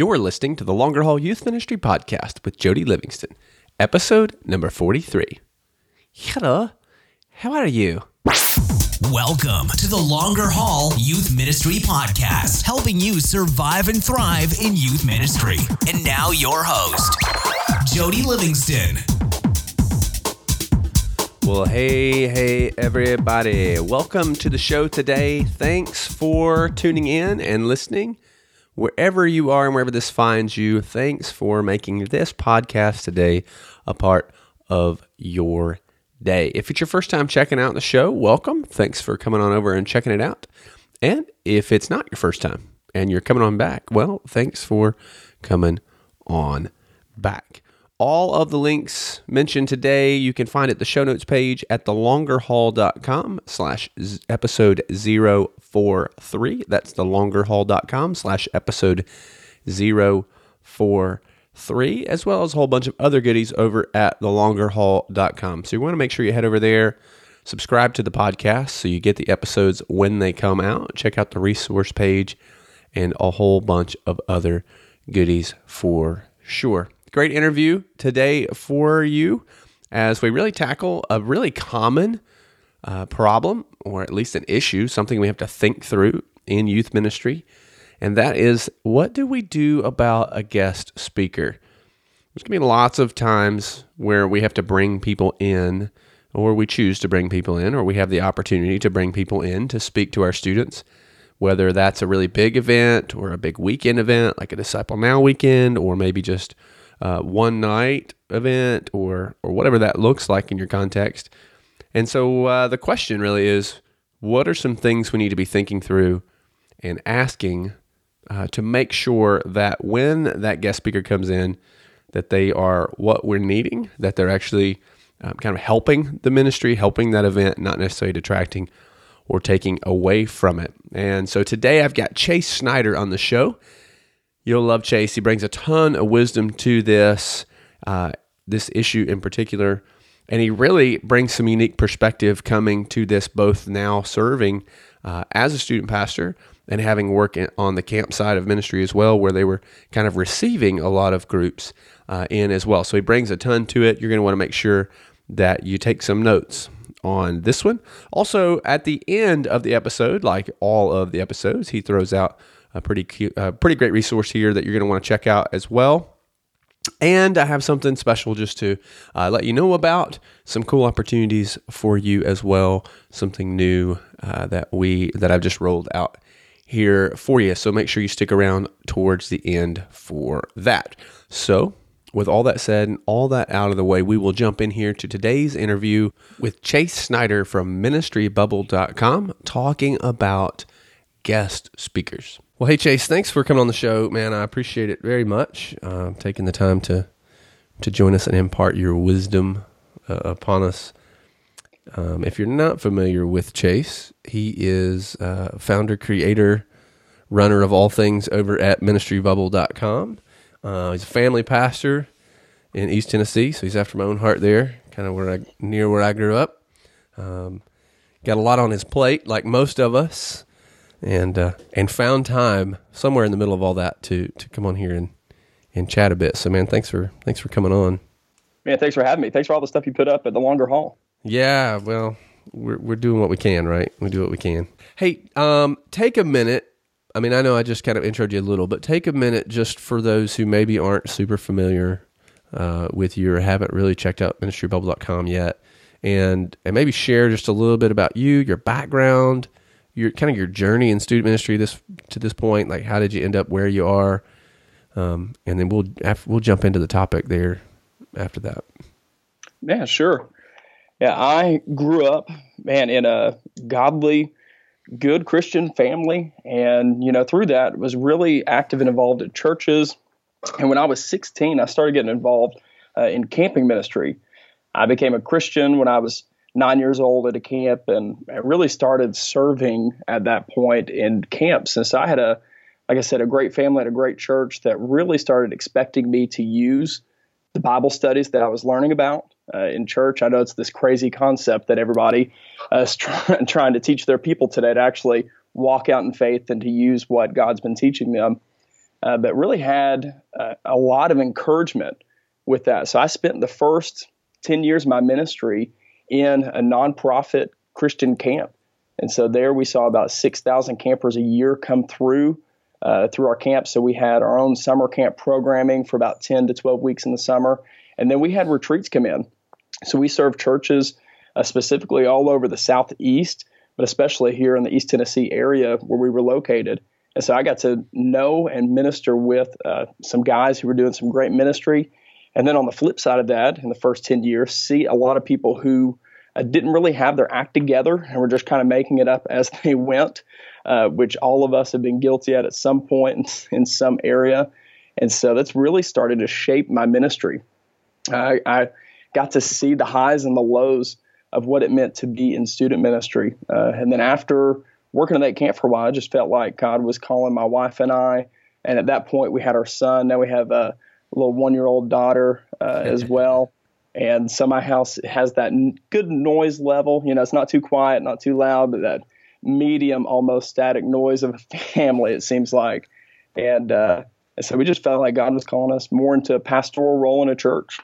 You're listening to the Longer Haul Youth Ministry Podcast with Jody Livingston, episode number 43. Hello, how are you? Welcome to the Longer Haul Youth Ministry Podcast, helping you survive and thrive in youth ministry. And now, your host, Jody Livingston. Well, hey, hey, everybody. Welcome to the show today. Thanks for tuning in and listening wherever you are and wherever this finds you, thanks for making this podcast today a part of your day. If it's your first time checking out the show, welcome. Thanks for coming on over and checking it out. And if it's not your first time and you're coming on back, well, thanks for coming on back. All of the links mentioned today, you can find at the show notes page at thelongerhaul.com slash episode 043. That's thelongerhaul.com slash episode 043, as well as a whole bunch of other goodies over at thelongerhaul.com. So you want to make sure you head over there, subscribe to the podcast so you get the episodes when they come out. Check out the resource page and a whole bunch of other goodies for sure great interview today for you as we really tackle a really common uh, problem, or at least an issue, something we have to think through in youth ministry. And that is what do we do about a guest speaker? There's going to be lots of times where we have to bring people in, or we choose to bring people in, or we have the opportunity to bring people in to speak to our students, whether that's a really big event or a big weekend event like a Disciple Now weekend, or maybe just uh, one night event or or whatever that looks like in your context. And so uh, the question really is, what are some things we need to be thinking through and asking uh, to make sure that when that guest speaker comes in, that they are what we're needing, that they're actually um, kind of helping the ministry, helping that event, not necessarily detracting or taking away from it. And so today I've got Chase Snyder on the show. You'll love Chase. He brings a ton of wisdom to this uh, this issue in particular, and he really brings some unique perspective coming to this, both now serving uh, as a student pastor and having work on the camp side of ministry as well, where they were kind of receiving a lot of groups uh, in as well. So he brings a ton to it. You're going to want to make sure that you take some notes on this one. Also, at the end of the episode, like all of the episodes, he throws out a pretty cute, pretty great resource here that you're going to want to check out as well. And I have something special just to uh, let you know about some cool opportunities for you as well. Something new uh, that we that I've just rolled out here for you. So make sure you stick around towards the end for that. So with all that said and all that out of the way, we will jump in here to today's interview with Chase Snyder from ministrybubble.com talking about guest speakers. Well, hey Chase, thanks for coming on the show, man. I appreciate it very much. Uh, taking the time to to join us and impart your wisdom uh, upon us. Um, if you're not familiar with Chase, he is uh, founder, creator, runner of all things over at ministrybubble.com. Uh, he's a family pastor in East Tennessee, so he's after my own heart there, kind of where I near where I grew up. Um, got a lot on his plate, like most of us and uh, and found time somewhere in the middle of all that to to come on here and and chat a bit. So man, thanks for thanks for coming on. Man, thanks for having me. Thanks for all the stuff you put up at the longer haul. Yeah, well, we're we're doing what we can, right? We do what we can. Hey, um, take a minute. I mean, I know I just kind of introed you a little, but take a minute just for those who maybe aren't super familiar uh, with you or haven't really checked out ministrybubble.com yet, and and maybe share just a little bit about you, your background, your kind of your journey in student ministry this to this point. Like, how did you end up where you are? Um, and then we'll we'll jump into the topic there after that. Yeah, sure. Yeah, I grew up, man, in a godly, good Christian family, and you know, through that was really active and involved at churches. And when I was 16, I started getting involved uh, in camping ministry. I became a Christian when I was nine years old at a camp and I really started serving at that point in camps. And so I had a, like I said, a great family at a great church that really started expecting me to use the Bible studies that I was learning about uh, in church. I know it's this crazy concept that everybody uh, is try- trying to teach their people today to actually walk out in faith and to use what God's been teaching them. uh, but really had uh, a lot of encouragement with that. So I spent the first 10 years of my ministry in a nonprofit Christian camp. And so there we saw about 6,000 campers a year come through uh, through our camp. So we had our own summer camp programming for about 10 to 12 weeks in the summer. And then we had retreats come in. So we served churches uh, specifically all over the southeast, but especially here in the East Tennessee area where we were located. And so I got to know and minister with uh, some guys who were doing some great ministry. And then on the flip side of that, in the first 10 years, see a lot of people who uh, didn't really have their act together and were just kind of making it up as they went, uh, which all of us have been guilty at at some point in, in some area. And so that's really started to shape my ministry. I, I got to see the highs and the lows of what it meant to be in student ministry. Uh, and then after working in that camp for a while, I just felt like God was calling my wife and I. And at that point, we had our son. Now we have a little one year old daughter uh, as well. And so my house has that good noise level. You know, it's not too quiet, not too loud, but that medium, almost static noise of a family, it seems like. And, uh, and so we just felt like God was calling us more into a pastoral role in a church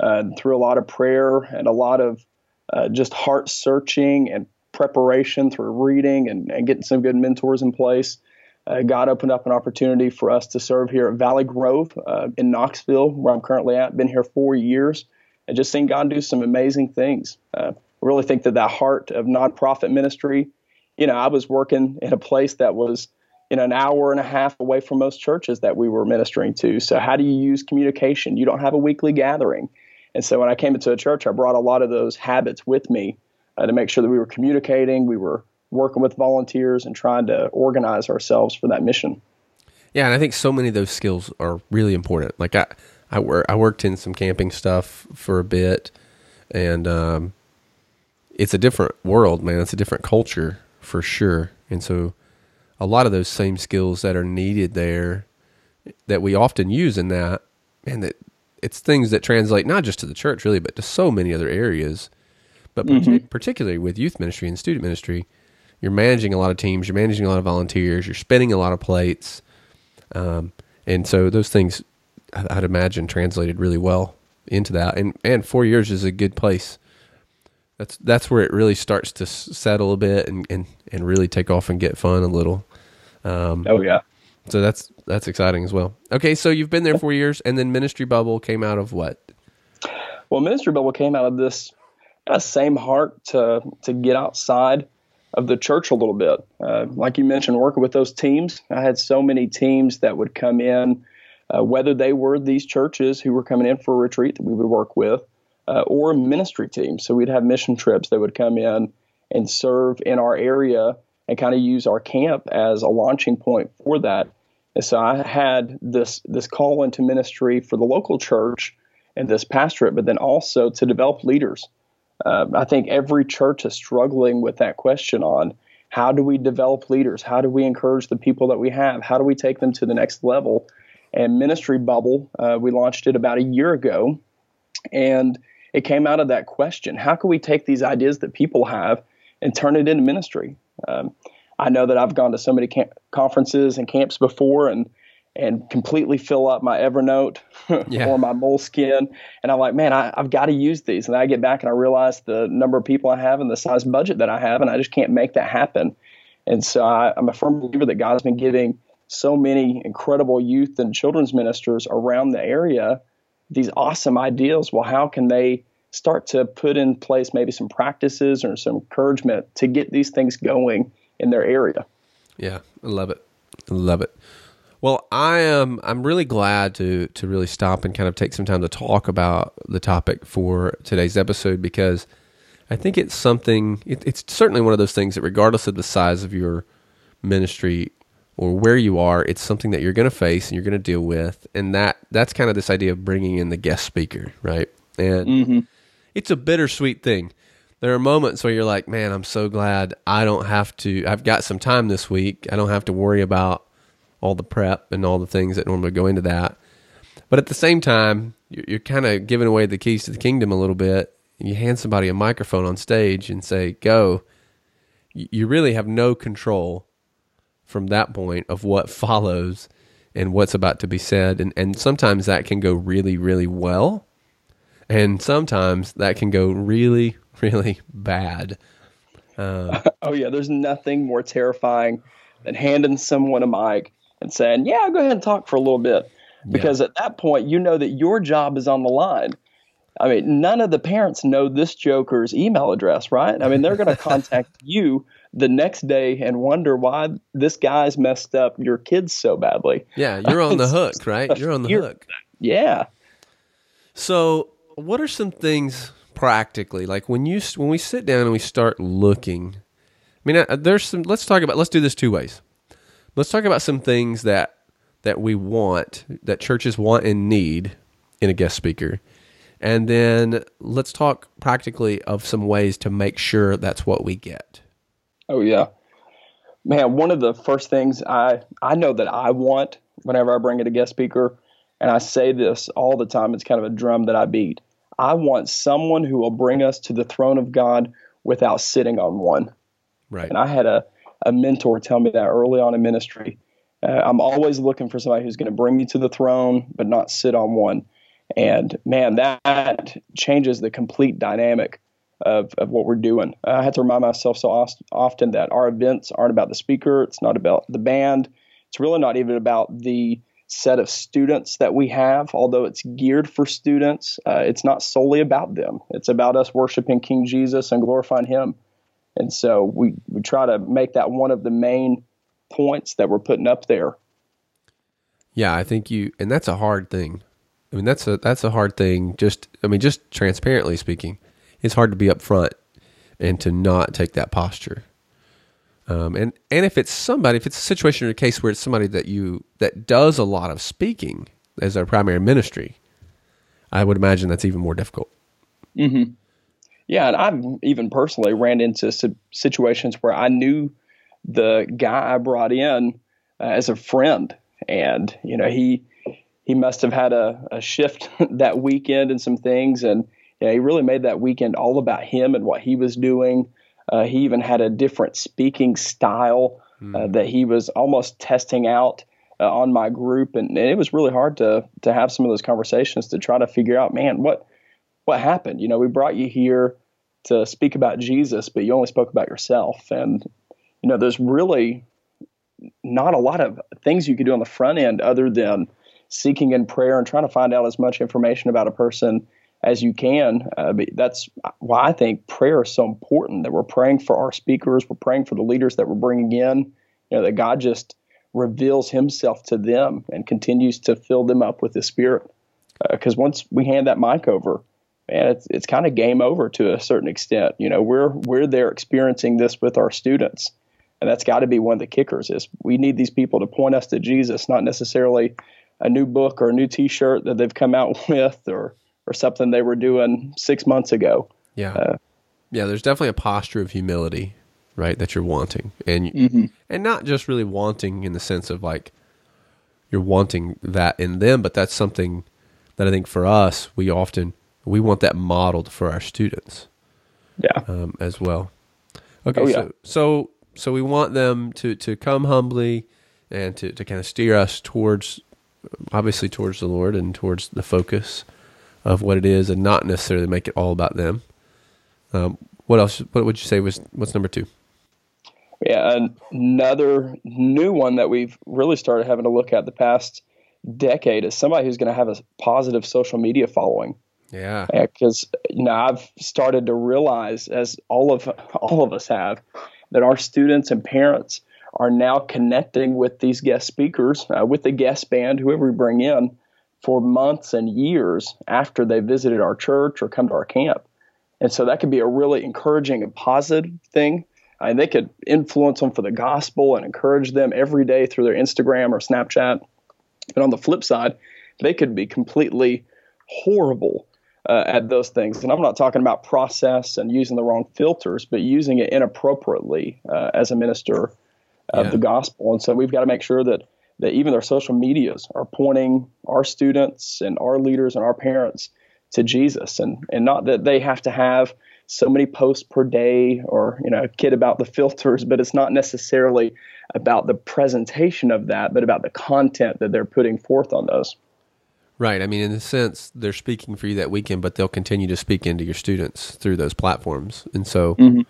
uh, through a lot of prayer and a lot of uh, just heart searching and preparation through reading and, and getting some good mentors in place. Uh, God opened up an opportunity for us to serve here at Valley Grove uh, in Knoxville, where I'm currently at. Been here four years and just seen God do some amazing things. Uh, I really think that that heart of nonprofit ministry, you know, I was working in a place that was, you know, an hour and a half away from most churches that we were ministering to. So how do you use communication? You don't have a weekly gathering. And so when I came into a church, I brought a lot of those habits with me uh, to make sure that we were communicating, we were working with volunteers, and trying to organize ourselves for that mission. Yeah, and I think so many of those skills are really important. Like I, I work, I worked in some camping stuff for a bit, and um, it's a different world, man. It's a different culture for sure. And so, a lot of those same skills that are needed there, that we often use in that, and that it's things that translate not just to the church really, but to so many other areas. But mm-hmm. particularly with youth ministry and student ministry, you're managing a lot of teams, you're managing a lot of volunteers, you're spinning a lot of plates, um, and so those things I'd imagine translated really well into that. And and four years is a good place. That's that's where it really starts to settle a bit and and, and really take off and get fun a little. Um, oh yeah. So that's that's exciting as well. Okay, so you've been there four years, and then Ministry Bubble came out of what? Well, Ministry Bubble came out of this kind of same heart to to get outside of the church a little bit. Uh, like you mentioned, working with those teams, I had so many teams that would come in, uh, whether they were these churches who were coming in for a retreat that we would work with, uh, or ministry teams. So we'd have mission trips that would come in and serve in our area and kind of use our camp as a launching point for that. And so I had this this call into ministry for the local church and this pastorate, but then also to develop leaders. Uh, I think every church is struggling with that question on how do we develop leaders? How do we encourage the people that we have? How do we take them to the next level? And Ministry Bubble, uh, we launched it about a year ago, and it came out of that question: How can we take these ideas that people have and turn it into ministry? Um, I know that I've gone to so many camp- conferences and camps before, and and completely fill up my Evernote yeah. or my Moleskine. And I'm like, man, I, have got to use these. And I get back and I realize the number of people I have and the size budget that I have, and I just can't make that happen. And so I, I'm a firm believer that God's been giving so many incredible youth and children's ministers around the area these awesome ideas. Well, how can they start to put in place maybe some practices or some encouragement to get these things going in their area? Yeah, I love it. I love it. Well, I am. I'm really glad to to really stop and kind of take some time to talk about the topic for today's episode because I think it's something. It, it's certainly one of those things that, regardless of the size of your ministry or where you are, it's something that you're going to face and you're going to deal with, and that that's kind of this idea of bringing in the guest speaker, right? And mm-hmm. it's a bittersweet thing. There are moments where you're like, man, I'm so glad I don't have to. I've got some time this week. I don't have to worry about all the prep and all the things that normally go into that. But at the same time, you're, kind of giving away the keys to the kingdom a little bit. You hand somebody a microphone on stage and say, go. You really have no control from that point of what follows and what's about to be said. And, and sometimes that can go really, really well. And sometimes that can go really, really bad. Uh, oh, yeah. There's nothing more terrifying than handing someone a mic and saying, Yeah, go ahead and talk for a little bit. Because yeah. at that point, you know that your job is on the line. I mean, none of the parents know this joker's email address, right? I mean, they're going to contact you the next day and wonder why this guy's messed up your kids so badly. Yeah, you're on the hook, right? You're on the hook. Yeah. So, what are some things practically like when you when we sit down and we start looking? I mean, uh, there's some. Let's talk about. Let's do this two ways. Let's talk about some things that that we want that churches want and need in a guest speaker. And then let's talk practically of some ways to make sure that's what we get. Oh yeah. Man, one of the first things I I know that I want whenever I bring in a guest speaker, and I say this all the time, it's kind of a drum that I beat. I want someone who will bring us to the throne of God without sitting on one. Right. And I had a, a mentor tell me that early on in ministry. Uh, I'm always looking for somebody who's going to bring me to the throne, but not sit on one. And man, that changes the complete dynamic of, of what we're doing. I have to remind myself so often that our events aren't about the speaker, it's not about the band, it's really not even about the set of students that we have, although it's geared for students. Uh, it's not solely about them, it's about us worshiping King Jesus and glorifying Him. And so we, we try to make that one of the main points that we're putting up there. Yeah, I think you, and that's a hard thing. I mean, that's a that's a hard thing. Just, I mean, just transparently speaking, it's hard to be upfront and to not take that posture. Um, and and if it's somebody, if it's a situation or a case where it's somebody that you that does a lot of speaking as their primary ministry, I would imagine that's even more difficult. Mm-hmm. Yeah, and I've even personally ran into situations where I knew the guy I brought in uh, as a friend, and you know he he must have had a, a shift that weekend and some things, and you know, he really made that weekend all about him and what he was doing. Uh, he even had a different speaking style mm. uh, that he was almost testing out uh, on my group, and, and, it was really hard to to have some of those conversations to try to figure out, man, what what happened? You know, we brought you here to speak about Jesus, but you only spoke about yourself, and you know, there's really not a lot of things you could do on the front end other than seeking in prayer and trying to find out as much information about a person as you can. Uh, that's why I think prayer is so important. That we're praying for our speakers, we're praying for the leaders that we're bringing in. You know that God just reveals Himself to them and continues to fill them up with the Spirit. Because uh, once we hand that mic over, man, it's it's kind of game over to a certain extent. You know, we're we're there experiencing this with our students, and that's got to be one of the kickers. Is we need these people to point us to Jesus, not necessarily a new book or a new T-shirt that they've come out with, or or something they were doing six months ago. Yeah, uh, yeah. There's definitely a posture of humility, right, that you're wanting, and mm-hmm. and not just really wanting in the sense of like you're wanting that in them, but that's something that I think for us we often we want that modeled for our students. Yeah, um, as well. Okay, oh, yeah. so so so we want them to to come humbly and to to kind of steer us towards obviously towards the Lord and towards the focus of what it is, and not necessarily make it all about them. Um, what else? What would you say was what's number two? Yeah, another new one that we've really started having to look at the past decade is somebody who's going to have a positive social media following. Yeah, because you know I've started to realize, as all of all of us have, that our students and parents are now connecting with these guest speakers, uh, with the guest band, whoever we bring in, for months and years after they visited our church or come to our camp. And so that could be a really encouraging and positive thing. and they could influence them for the gospel and encourage them every day through their Instagram or Snapchat. But on the flip side, they could be completely horrible uh, at those things. And I'm not talking about process and using the wrong filters, but using it inappropriately uh, as a minister of yeah. the gospel. And so we've got to make sure that that even their social medias are pointing our students and our leaders and our parents to Jesus and and not that they have to have so many posts per day or you know a kid about the filters but it's not necessarily about the presentation of that but about the content that they're putting forth on those right i mean in a sense they're speaking for you that weekend but they'll continue to speak into your students through those platforms and so mm-hmm.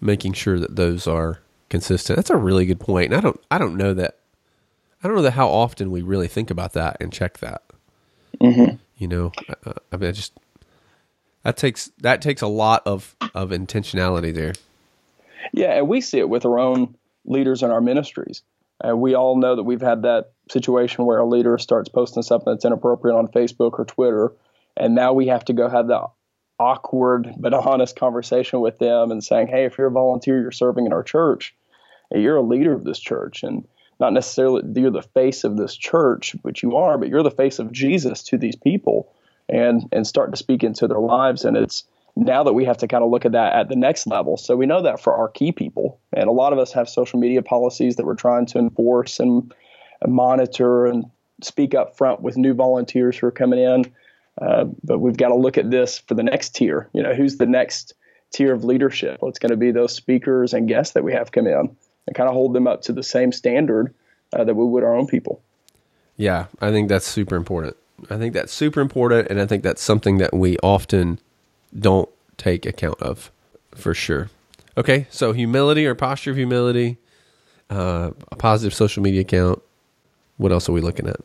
making sure that those are consistent that's a really good point. and i don't i don't know that i don't know that how often we really think about that and check that mm-hmm. you know I, I mean i just that takes that takes a lot of of intentionality there. Yeah, and we see it with our own leaders in our ministries. And we all know that we've had that situation where a leader starts posting something that's inappropriate on Facebook or Twitter, and now we have to go have the awkward but honest conversation with them and saying, "Hey, if you're a volunteer, you're serving in our church, you're a leader of this church, and not necessarily you're the face of this church, which you are, but you're the face of Jesus to these people." and and start to speak into their lives. And it's now that we have to kind of look at that at the next level. So we know that for our key people, and a lot of us have social media policies that we're trying to enforce and, monitor and speak up front with new volunteers who are coming in. Uh, but we've got to look at this for the next tier. You know, who's the next tier of leadership? Well, it's going to be those speakers and guests that we have come in and kind of hold them up to the same standard uh, that we would our own people. Yeah, I think that's super important. I think that's super important, and I think that's something that we often don't take account of, for sure. Okay, so humility or posture of humility, uh, a positive social media account. What else are we looking at?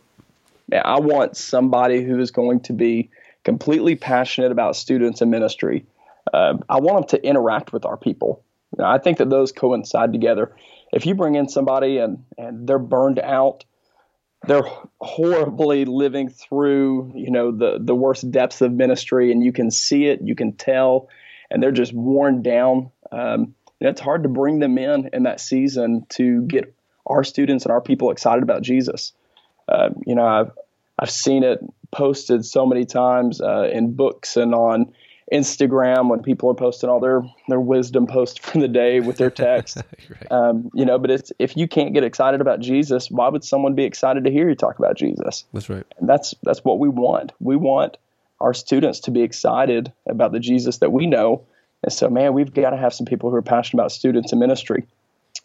Yeah, I want somebody who is going to be completely passionate about students and ministry. Uh, I want them to interact with our people. You know, I think that those coincide together. If you bring in somebody and, and they're burned out, they're horribly living through you know the the worst depths of ministry and you can see it you can tell and they're just worn down. Um, it's hard to bring them in in that season to get our students and our people excited about jesus. Uh, you know i've i've seen it posted so many times uh, in books and on Instagram when people are posting all their their wisdom posts for the day with their text. right. um, you know, but it's if you can't get excited about Jesus, why would someone be excited to hear you talk about Jesus? That's right. And that's that's what we want. We want our students to be excited about the Jesus that we know. And so, man, we've got to have some people who are passionate about students and ministry.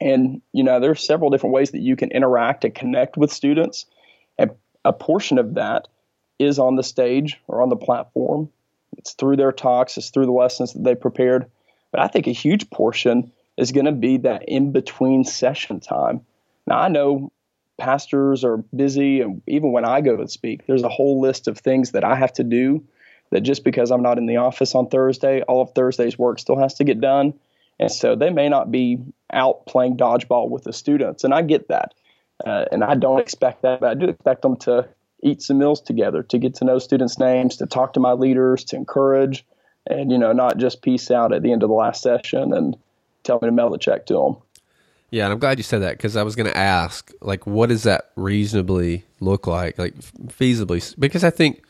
And you know, there's several different ways that you can interact and connect with students. And a portion of that is on the stage or on the platform it's through their talks, it's through the lessons that they prepared. But I think a huge portion is going to be that in between session time. Now, I know pastors are busy, and even when I go and speak, there's a whole list of things that I have to do that just because I'm not in the office on Thursday, all of Thursday's work still has to get done. And so they may not be out playing dodgeball with the students. And I get that. Uh, and I don't expect that, but I do expect them to eat some meals together, to get to know students' names, to talk to my leaders, to encourage, and you know, not just peace out at the end of the last session and tell me to mail the check to them. Yeah, and I'm glad you said that because I was going to ask, like, what does that reasonably look like, like feasibly? Because I think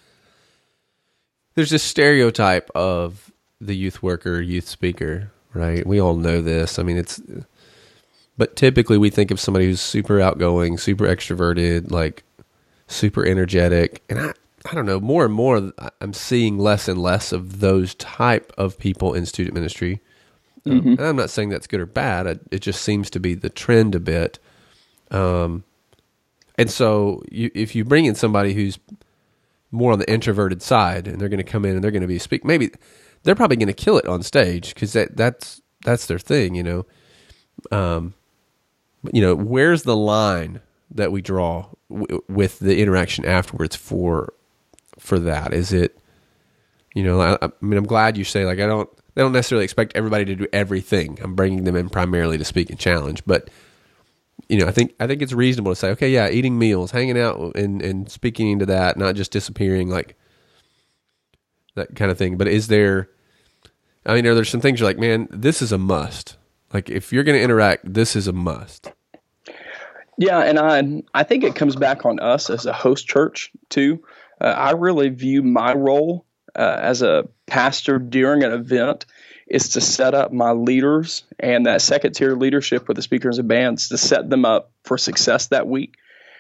there's this stereotype of the youth worker, youth speaker, right? We all know this. I mean, it's, but typically we think of somebody who's super outgoing, super extroverted, like super energetic, and I I don't know more and more I'm seeing less and less of those type of people in student ministry. Um, mm-hmm. and I'm not saying that's good or bad. It just seems to be the trend a bit. Um, and so you, if you bring in somebody who's more on the introverted side, and they're going to come in and they're going to be speak, maybe they're probably going to kill it on stage because that that's that's their thing, you know. Um, you know, where's the line that we draw w- with the interaction afterwards for for that? Is it you know? I, I, mean, I'm glad you say like I don't. They don't necessarily expect everybody to do everything. I'm bringing them in primarily to speak and challenge, but you know, I think I think it's reasonable to say, okay, yeah, eating meals, hanging out, and and speaking into that, not just disappearing like that kind of thing. But is there? I mean, are there some things you're like, man, this is a must. Like, if you're going to interact, this is a must. Yeah, and I I think it comes back on us as a host church too. Uh, I really view my role uh, as a pastor during an event is to set up my leaders and that second tier leadership with the speakers and bands to set them up for success that week.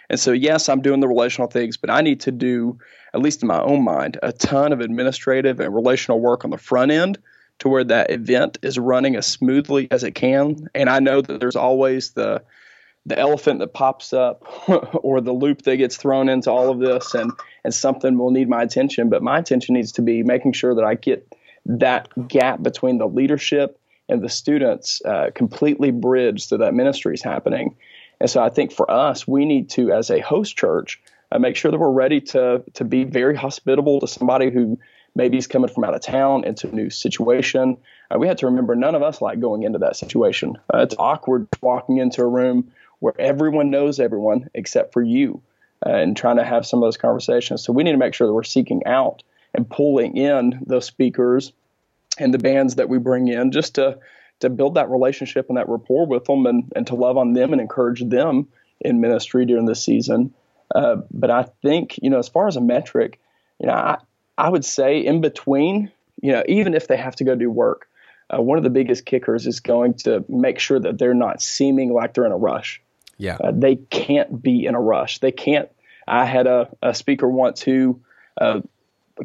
And so, yes, I'm doing the relational things, but I need to do, at least in my own mind, a ton of administrative and relational work on the front end to where that event is running as smoothly as it can. And I know that there's always the the elephant that pops up or the loop that gets thrown into all of this and and something will need my attention. But my attention needs to be making sure that i get that gap between the leadership and the students uh, completely bridged so that ministry is happening. And so i think for us we need to as a host church uh, make sure that we're ready to to be very hospitable to somebody who maybe is coming from out of town into a new situation. Uh, we had to remember none of us like going into that situation. Uh, it's awkward walking into a room where everyone knows everyone except for you uh, and trying to have some of those conversations. So we need to make sure that we're seeking out and pulling in those speakers and the bands that we bring in just to to build that relationship and that rapport with them and, and to love on them and encourage them in ministry during this season. Uh, but I think, you know, as far as a metric, you know, I, I would say in between, you know, even if they have to go do work, uh, one of the biggest kickers is going to make sure that they're not seeming like they're in a rush. Yeah. Uh, they can't be in a rush. They can't. I had a, a speaker once who uh,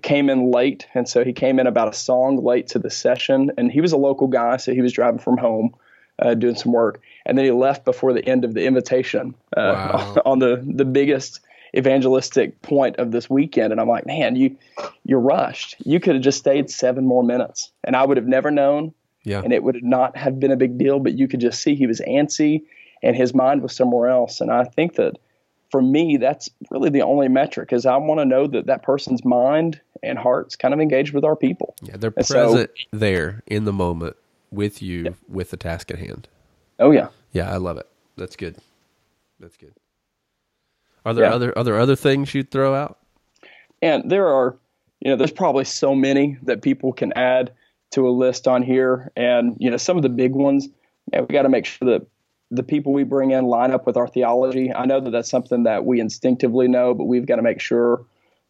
came in late, and so he came in about a song late to the session, and he was a local guy, so he was driving from home. Uh, doing some work, and then he left before the end of the invitation uh, Wow. on the the biggest evangelistic point of this weekend. And I'm like, man, you you're rushed. You could have just stayed seven more minutes, and I would have never known Yeah. and it would not have been a big deal. But you could just see he was antsy and his mind was somewhere else. And I think that for me, that's really the only metric is I want to know that that person's mind and heart's kind of engaged with our people. Yeah, they're And so- present there in the moment with you with the task at hand. Oh yeah. Yeah, I love it. That's good. That's good. Are there Yeah. other there other things you'd throw out? And there are, you know, there's probably so many that people can add to a list on here. And, you know, some of the big ones, yeah, we got to make sure that the people we bring in line up with our theology. I know that that's something that we instinctively know, but we've got to make sure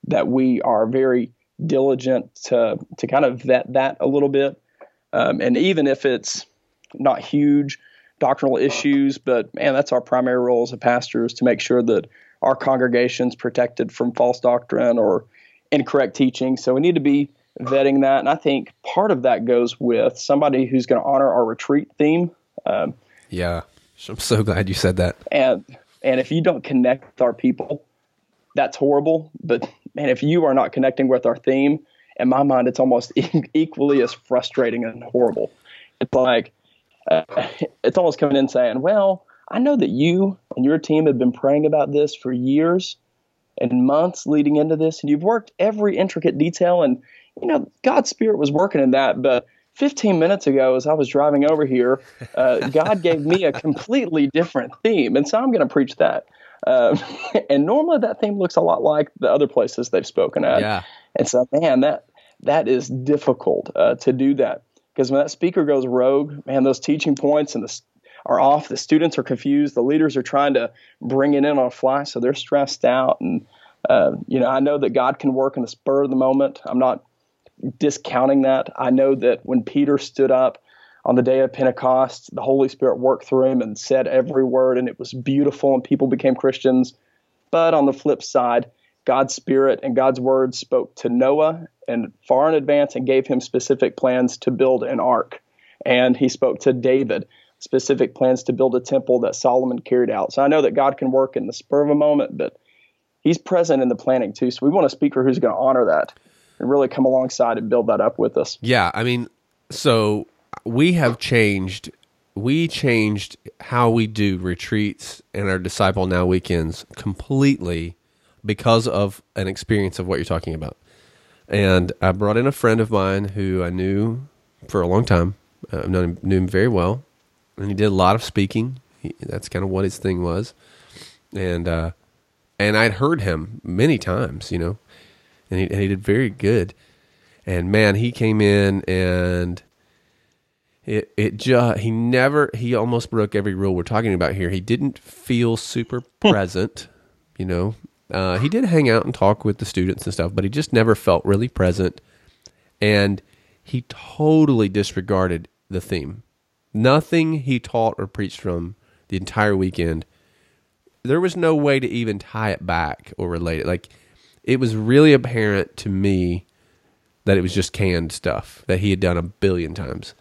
that we are very diligent to, to kind of vet that a little bit. Um, and even if it's not huge doctrinal issues, but man, that's our primary role as a pastor is to make sure that our congregation's protected from false doctrine or incorrect teaching. So we need to be vetting that. And I think part of that goes with somebody who's going to honor our retreat theme. Um, Yeah. I'm so glad you said that. and and if you don't connect with our people, that's horrible. But man, if you are not connecting with our theme, in my mind, it's almost equally as frustrating and horrible. It's like uh, it's almost coming in saying, "Well, I know that you and your team have been praying about this for years and months leading into this, and you've worked every intricate detail, and you know God's Spirit was working in that, but." 15 minutes ago, as I was driving over here, uh, God gave me a completely different theme. And so I'm going to preach that. Um, and normally that theme looks a lot like the other places they've spoken at. Yeah. And so, man, that that is difficult uh, to do that because when that speaker goes rogue, man, those teaching points and the are off. The students are confused. The leaders are trying to bring it in on a fly, so they're stressed out. And uh, you know, I know that God can work in the spur of the moment. I'm not discounting that. I know that when Peter stood up on the day of Pentecost, the Holy Spirit worked through him and said every word, and it was beautiful, and people became Christians. But on the flip side, God's Spirit and God's Word spoke to Noah and far in advance and gave him specific plans to build an ark. And he spoke to David specific plans to build a temple that Solomon carried out. So I know that God can work in the spur of a moment, but he's present in the planning too. So we want a speaker who's going to honor that and really come alongside and build that up with us. Yeah, I mean, so we have changed. We changed how we do retreats and our disciple now weekends completely because of an experience of what you're talking about. And I brought in a friend of mine who I knew for a long time. Uh, known him, knew him very well, and he did a lot of speaking. He, that's kind of what his thing was, and uh, and I'd heard him many times, you know, and he, and he did very good. And man, he came in and it it just he never he almost broke every rule we're talking about here. He didn't feel super present, you know. Uh, he did hang out and talk with the students and stuff, but he just never felt really present. And he totally disregarded the theme. Nothing he taught or preached from the entire weekend. There was no way to even tie it back or relate it. Like it was really apparent to me that it was just canned stuff that he had done a billion times.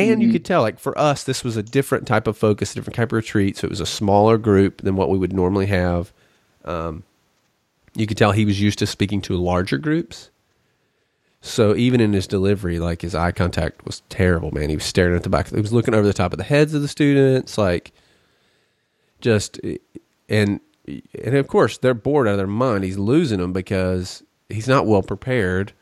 And you could tell, like for us, this was a different type of focus, a different type of retreat. So it was a smaller group than what we would normally have. Um, you could tell he was used to speaking to larger groups. So even in his delivery, like his eye contact was terrible, man. He was staring at the back. He was looking over the top of the heads of the students, like just and and of course they're bored out of their mind. He's losing them because he's not well prepared,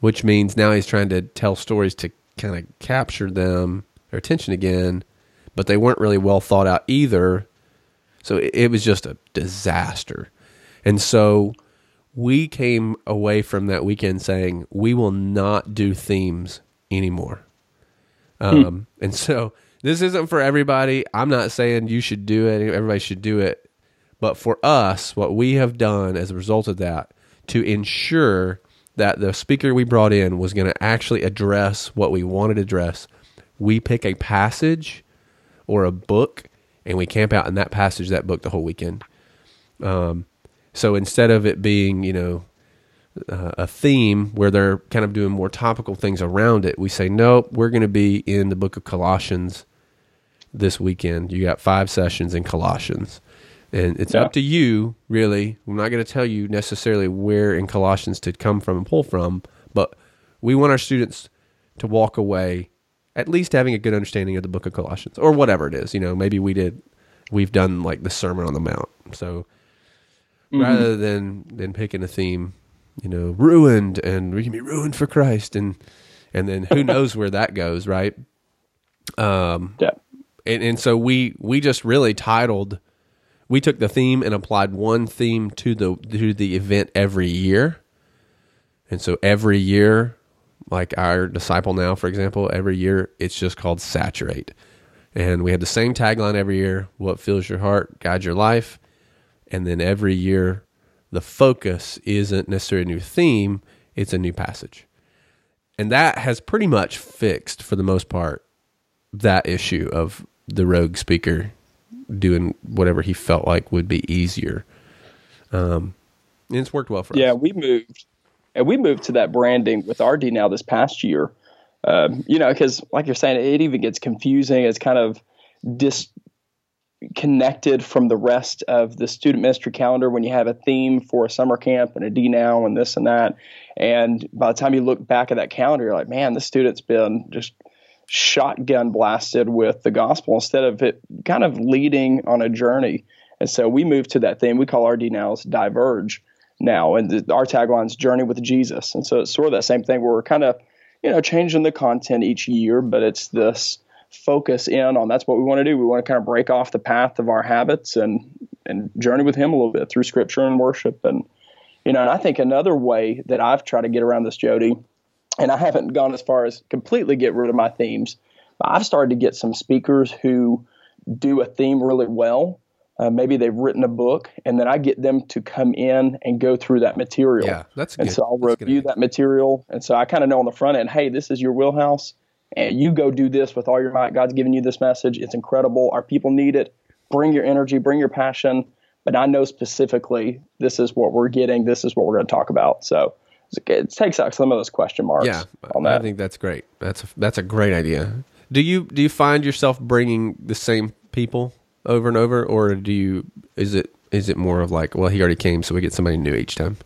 which means now he's trying to tell stories to kind of capture them their attention again, but they weren't really well thought out either. So it, it was just a disaster. And so we came away from that weekend saying we will not do themes anymore. Um, And so this isn't for everybody. I'm not saying you should do it. Everybody should do it. But for us, what we have done as a result of that to ensure that the speaker we brought in was going to actually address what we wanted to address, we pick a passage or a book and we camp out in that passage, that book the whole weekend. Um, so instead of it being, you know, uh, a theme where they're kind of doing more topical things around it, we say, nope, we're going to be in the book of Colossians this weekend. You got five sessions in Colossians. And it's Yeah. up to you, really. I'm not going to tell you necessarily where in Colossians to come from and pull from, but we want our students to walk away at least having a good understanding of the book of Colossians or whatever it is. You know, maybe we did, we've done like the Sermon on the Mount. So rather than than picking a theme, you know, ruined and we can be ruined for Christ and and then who knows where that goes, right? Um, Yeah. and, and so we we just really titled we took the theme and applied one theme to the to the event every year. And so every year like our disciple now for example every year it's just called saturate. And we had the same tagline every year what fills your heart guides your life. And then every year the focus isn't necessarily a new theme it's a new passage. And that has pretty much fixed for the most part that issue of the rogue speaker doing whatever he felt like would be easier. Um, and it's worked well for Yeah, us. Yeah, we moved, and we moved to that branding with RD now this past year. Um, you know, because like you're saying, it even gets confusing. It's kind of disconnected from the rest of the student ministry calendar when you have a theme for a summer camp and a D now and this and that. And by the time you look back at that calendar, you're like, man, the student's been just shotgun blasted with the gospel instead of it kind of leading on a journey. And so we moved to that theme. We call RD nows Diverge now, and the, our tagline's Journey with Jesus. And so it's sort of that same thing where we're kind of, you know, changing the content each year, but it's this focus in on that's what we want to do. We want to kind of break off the path of our habits and and journey with Him a little bit through Scripture and worship. And you know, and I think another way that I've tried to get around this, Jody, and I haven't gone as far as completely get rid of my themes. But I've started to get some speakers who do a theme really well. Uh, maybe they've written a book, and then I get them to come in and go through that material. Yeah, that's And good. so I'll That's review that material, and so I kind of know on the front end, hey, this is your wheelhouse, and you go do this with all your might. God's given you this message; it's incredible. Our people need it. Bring your energy, bring your passion. But I know specifically this is what we're getting. This is what we're going to talk about. So it takes out some of those question marks Yeah, I think that's great. That's a, that's a great idea. Do you do you find yourself bringing the same people over and over, or do you is it is it more of like, well, he already came, so we get somebody new each time?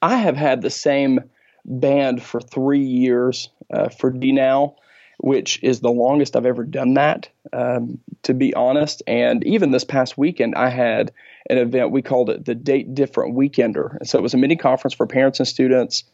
I have had the same band for three years uh, for D now, which is the longest I've ever done that, um, to be honest. And even this past weekend, I had an event, we called it the Date Different Weekender. And so it was a mini conference for parents and students.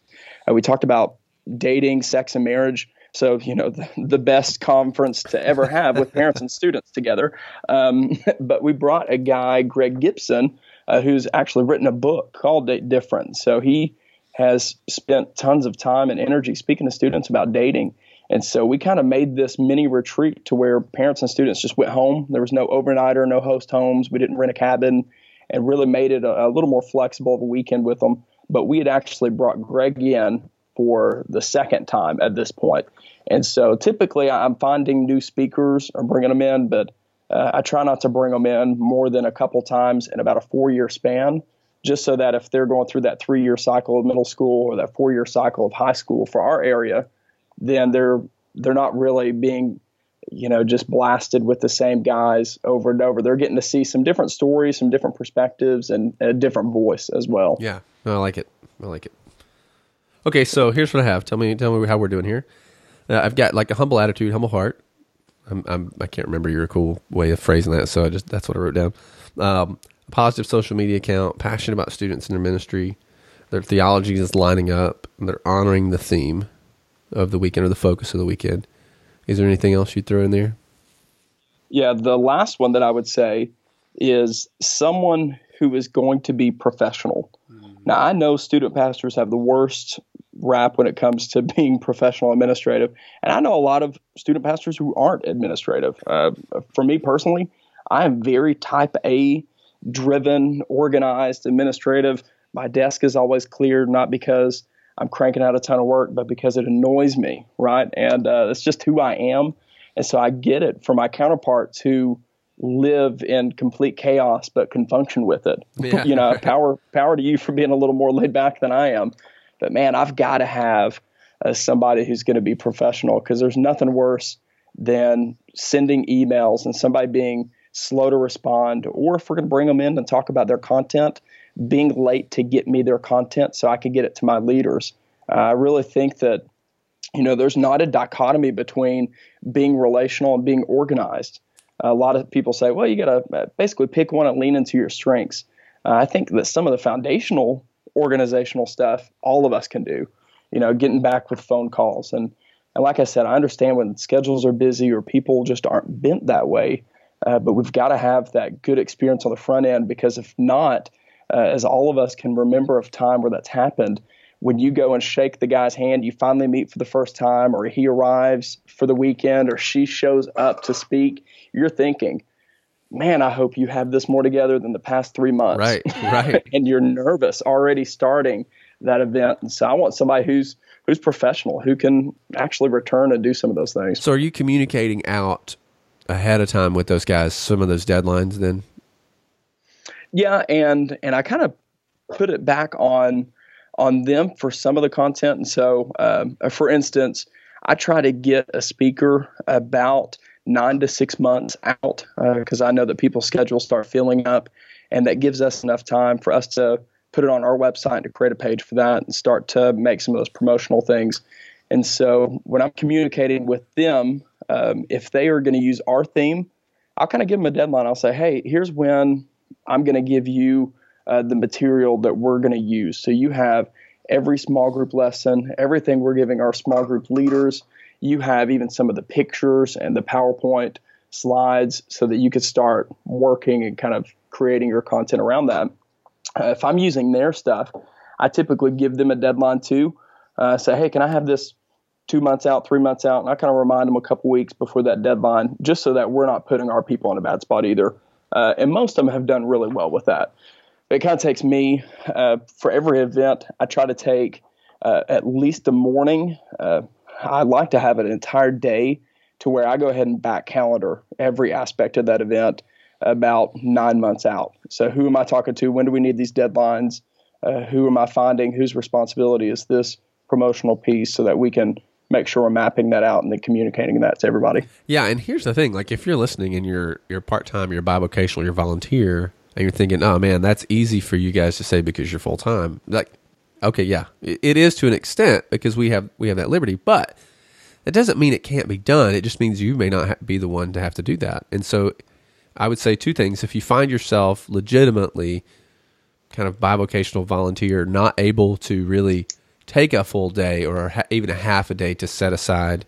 Uh, we talked about dating, sex, and marriage. So, you know, the, the best conference to ever have with parents and students together. Um, but we brought a guy, Greg Gibson, uh, who's actually written a book called Date Different. So he has spent tons of time and energy speaking to students about dating. And so we kind of made this mini retreat to where parents and students just went home. There was no overnighter, no host homes. We didn't rent a cabin and really made it a, a little more flexible of a weekend with them. But we had actually brought Greg in for the second time at this point. And so typically I'm finding new speakers or bringing them in, but uh, I try not to bring them in more than a couple times in about a four year span just so that if they're going through that three year cycle of middle school or that four year cycle of high school for our area, then they're they're not really being you know just blasted with the same guys over and over. They're getting to see some different stories, some different perspectives, and a different voice as well. Yeah, I like it. I like it. Okay, so here's what I have. Tell me, tell me how we're doing here. Uh, I've got like a humble attitude, humble heart. I'm, I'm I can't remember your cool way of phrasing that, so I just that's what I wrote down. Um, positive social media account, passionate about students in their ministry. Their theology is lining up, and they're honoring the theme of the weekend or the focus of the weekend. Is there anything else you'd throw in there? Yeah, the last one that I would say is someone who is going to be professional. Now, I know student pastors have the worst rap when it comes to being professional administrative, and I know a lot of student pastors who aren't administrative. Uh, for me personally, I am very type A driven, organized, administrative. My desk is always clear, not because I'm cranking out a ton of work, but because it annoys me, right? And uh, it's just who I am. And so I get it from my counterparts who live in complete chaos but can function with it. Yeah. you know, power power to you for being a little more laid back than I am. But man, I've got to have uh, somebody who's going to be professional because there's nothing worse than sending emails and somebody being slow to respond, or if we're going to bring them in and talk about their content, being late to get me their content so I could get it to my leaders. Uh, I really think that you know there's not a dichotomy between being relational and being organized. A lot of people say, well, you got to uh, basically pick one and lean into your strengths. Uh, I think that some of the foundational organizational stuff all of us can do. You know, getting back with phone calls and and like I said, I understand when schedules are busy or people just aren't bent that way. Uh, but we've got to have that good experience on the front end because if not, uh, as all of us can remember of time where that's happened, when you go and shake the guy's hand, you finally meet for the first time, or he arrives for the weekend, or she shows up to speak, you're thinking, man, I hope you have this more together than the past three months. Right, right. and you're nervous already starting that event. And so I want somebody who's who's professional, who can actually return and do some of those things. So are you communicating out ahead of time with those guys some of those deadlines then? Yeah, and and I kind of put it back on on them for some of the content. And so, um, for instance, I try to get a speaker about nine to six months out because uh, I know that people's schedules start filling up, and that gives us enough time for us to put it on our website to create a page for that and start to make some of those promotional things. And so when I'm communicating with them, um, if they are going to use our theme, I'll kind of give them a deadline. I'll say, hey, here's when I'm going to give you uh, the material that we're going to use. So you have every small group lesson, everything we're giving our small group leaders. You have even some of the pictures and the PowerPoint slides so that you could start working and kind of creating your content around that. Uh, if I'm using their stuff, I typically give them a deadline too. Uh, say, hey, can I have this two months out, three months out, and I kind of remind them a couple weeks before that deadline, just so that we're not putting our people in a bad spot either. Uh, and most of them have done really well with that. It kind of takes me uh, for every event. I try to take uh, at least a morning. Uh, I like to have an entire day to where I go ahead and back calendar every aspect of that event about nine months out. So who am I talking to? When do we need these deadlines? Uh, who am I finding? Whose responsibility is this promotional piece so that we can make sure we're mapping that out and then communicating that to everybody. Yeah, and here's the thing: like if you're listening and you're you're part time, you're bivocational, you're volunteer, and you're thinking, oh man, that's easy for you guys to say because you're full time. Like, okay, yeah, it, is to an extent because we have we have that liberty, but that doesn't mean it can't be done. It just means you may not be the one to have to do that. And so, I would say two things: if you find yourself legitimately kind of bivocational volunteer, not able to really take a full day or even a half a day to set aside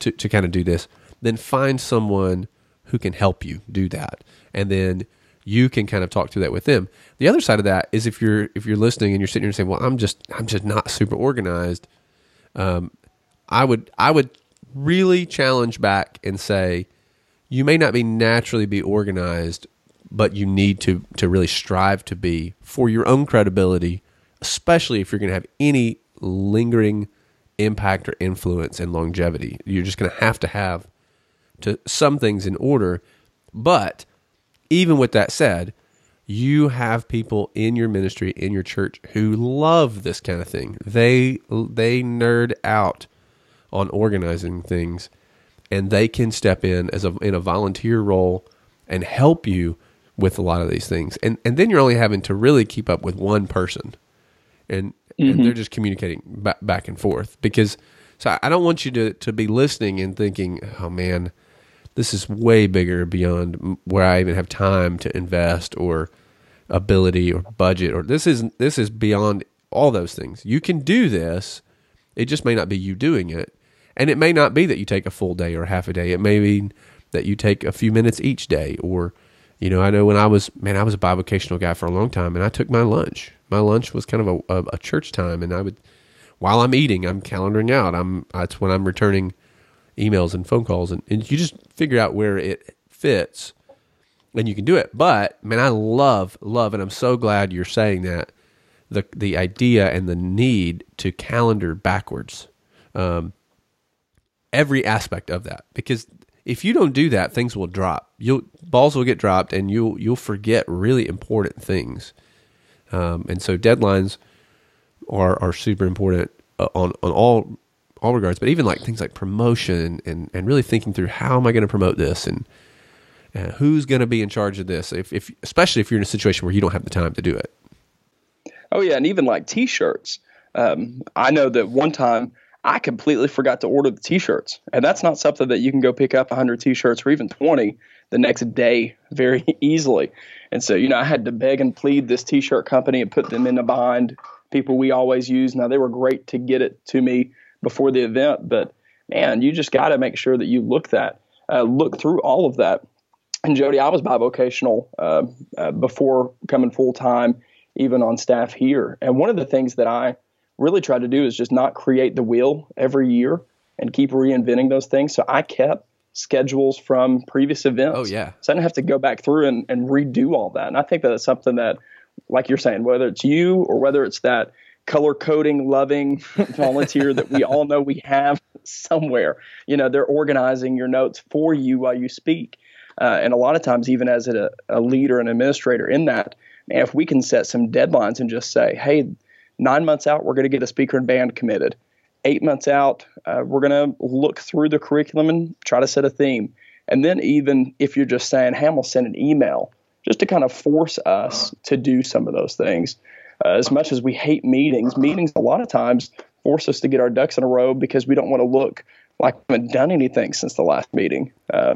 to, to kind of do this, then find someone who can help you do that. And then you can kind of talk through that with them. The other side of that is if you're if you're listening and you're sitting here and saying, "Well, I'm just I'm just not super organized," um, I would I would really challenge back and say, you may not be naturally be organized, but you need to to really strive to be for your own credibility especially if you're going to have any lingering impact or influence and longevity. You're just going to have to have to some things in order. But even with that said, you have people in your ministry in your church who love this kind of thing. They they nerd out on organizing things and they can step in as a in a volunteer role and help you with a lot of these things. And and then you're only having to really keep up with one person. And mm-hmm. and they're just communicating back, back and forth because so I don't want you to to be listening and thinking, "Oh man, this is way bigger beyond where I even have time to invest or ability or budget or this is this is beyond all those things. You can do this. It just may not be you doing it. And it may not be that you take a full day or half a day. It may be that you take a few minutes each day or you know, I know when I was man, I was a bivocational guy for a long time and I took my lunch. My lunch was kind of a, a, a church time and I would while I'm eating, I'm calendaring out. I'm that's when I'm returning emails and phone calls, and, and you just figure out where it fits, and you can do it. But man, I love love, and I'm so glad you're saying that the the idea and the need to calendar backwards, um, every aspect of that, because if you don't do that, things will drop. You'll balls will get dropped, and you'll you'll forget really important things. Um, and so deadlines are are super important uh, on on all all regards, but even like things like promotion and and really thinking through how am I going to promote this and who's going to be in charge of this if, if especially if you're in a situation where you don't have the time to do it. Oh yeah, and even like t-shirts. Um, I know that one time I completely forgot to order the t-shirts, and that's not something that you can go pick up 100 t-shirts or even 20 the next day very easily. And so, you know, I had to beg and plead this t-shirt company and put them in a bind. People we always use. Now they were great to get it to me before the event. But man, you just got to make sure that you look that uh, look through all of that. And Jody, I was bivocational uh, uh, before coming full time, even on staff here. And one of the things that I really try to do is just not create the wheel every year and keep reinventing those things. So I kept schedules from previous events. Oh yeah. So I didn't have to go back through and, and redo all that. And I think that it's something that, like you're saying, whether it's you or whether it's that color coding loving volunteer that we all know we have somewhere. You know, they're organizing your notes for you while you speak. Uh, and a lot of times, even as a, a leader and administrator in that, man, if we can set some deadlines and just say, hey, nine months out, we're going to get a speaker and band committed. Eight months out, uh, we're going to look through the curriculum and try to set a theme. And then, even if you're just saying, hey, send an email, just to kind of force us to do some of those things uh, as much as we hate meetings, meetings a lot of times force us to get our ducks in a row because we don't want to look like we haven't done anything since the last meeting. Uh,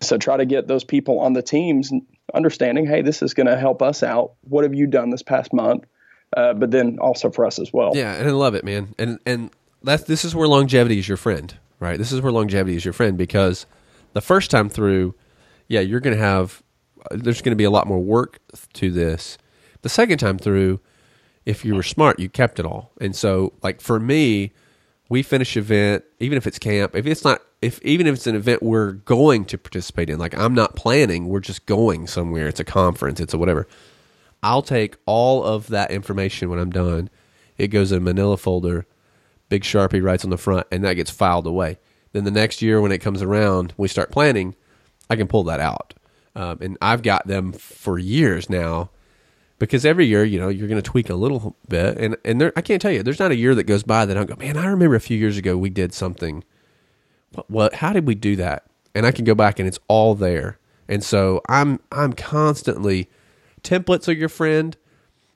so try to get those people on the teams understanding, hey, this is going to help us out. What have you done this past month? Uh, but then also for us as well. Yeah, and I love it, man. And and that's this is where longevity is your friend, right? This is where longevity is your friend because the first time through, yeah, you're going to have there's going to be a lot more work to this. The second time through, if you were smart, you kept it all. And so, like for me, we finish event, even if it's camp, if it's not, if even if it's an event we're going to participate in, like I'm not planning, we're just going somewhere. It's a conference, it's a whatever. I'll take all of that information when I'm done. It goes in a Manila folder, big Sharpie writes on the front, and that gets filed away. Then the next year when it comes around, we start planning. I can pull that out, um, and I've got them for years now because every year, you know, you're going to tweak a little bit. And, and there, I can't tell you, there's not a year that goes by that I don't go, man, I remember a few years ago we did something. What, what, how did we do that? And I can go back and it's all there. And so I'm, I'm constantly, templates are your friend.